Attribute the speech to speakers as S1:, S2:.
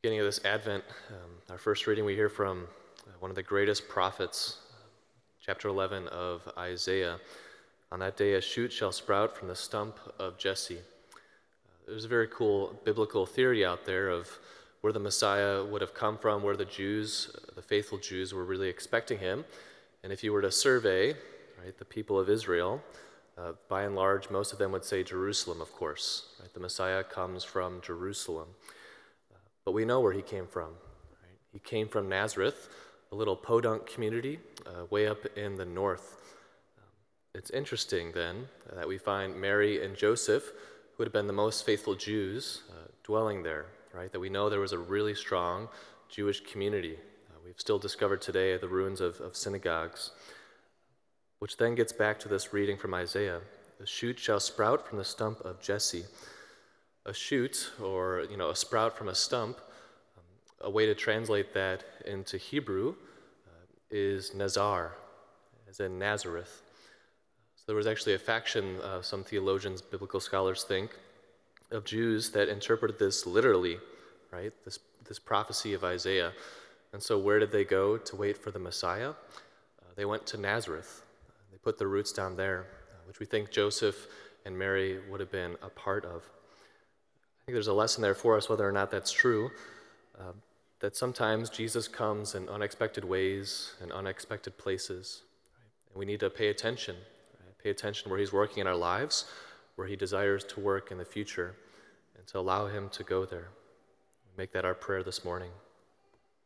S1: beginning of this Advent, um, our first reading we hear from uh, one of the greatest prophets, chapter 11 of Isaiah. On that day, a shoot shall sprout from the stump of Jesse. Uh, there's a very cool biblical theory out there of where the Messiah would have come from, where the Jews, uh, the faithful Jews, were really expecting him. And if you were to survey right, the people of Israel, uh, by and large, most of them would say Jerusalem, of course. Right? The Messiah comes from Jerusalem. Uh, but we know where he came from. Right? He came from Nazareth, a little podunk community uh, way up in the north. It's interesting then that we find Mary and Joseph, who would have been the most faithful Jews, uh, dwelling there, right? That we know there was a really strong Jewish community. Uh, we've still discovered today the ruins of, of synagogues. Which then gets back to this reading from Isaiah. A shoot shall sprout from the stump of Jesse. A shoot, or you know, a sprout from a stump, um, a way to translate that into Hebrew uh, is Nazar, as in Nazareth. So there was actually a faction, uh, some theologians, biblical scholars think, of Jews that interpreted this literally, right? This, this prophecy of Isaiah. And so, where did they go to wait for the Messiah? Uh, they went to Nazareth. They put their roots down there, uh, which we think Joseph and Mary would have been a part of. Think there's a lesson there for us, whether or not that's true, uh, that sometimes Jesus comes in unexpected ways and unexpected places. Right? And we need to pay attention, right? pay attention where He's working in our lives, where He desires to work in the future, and to allow Him to go there. Make that our prayer this morning.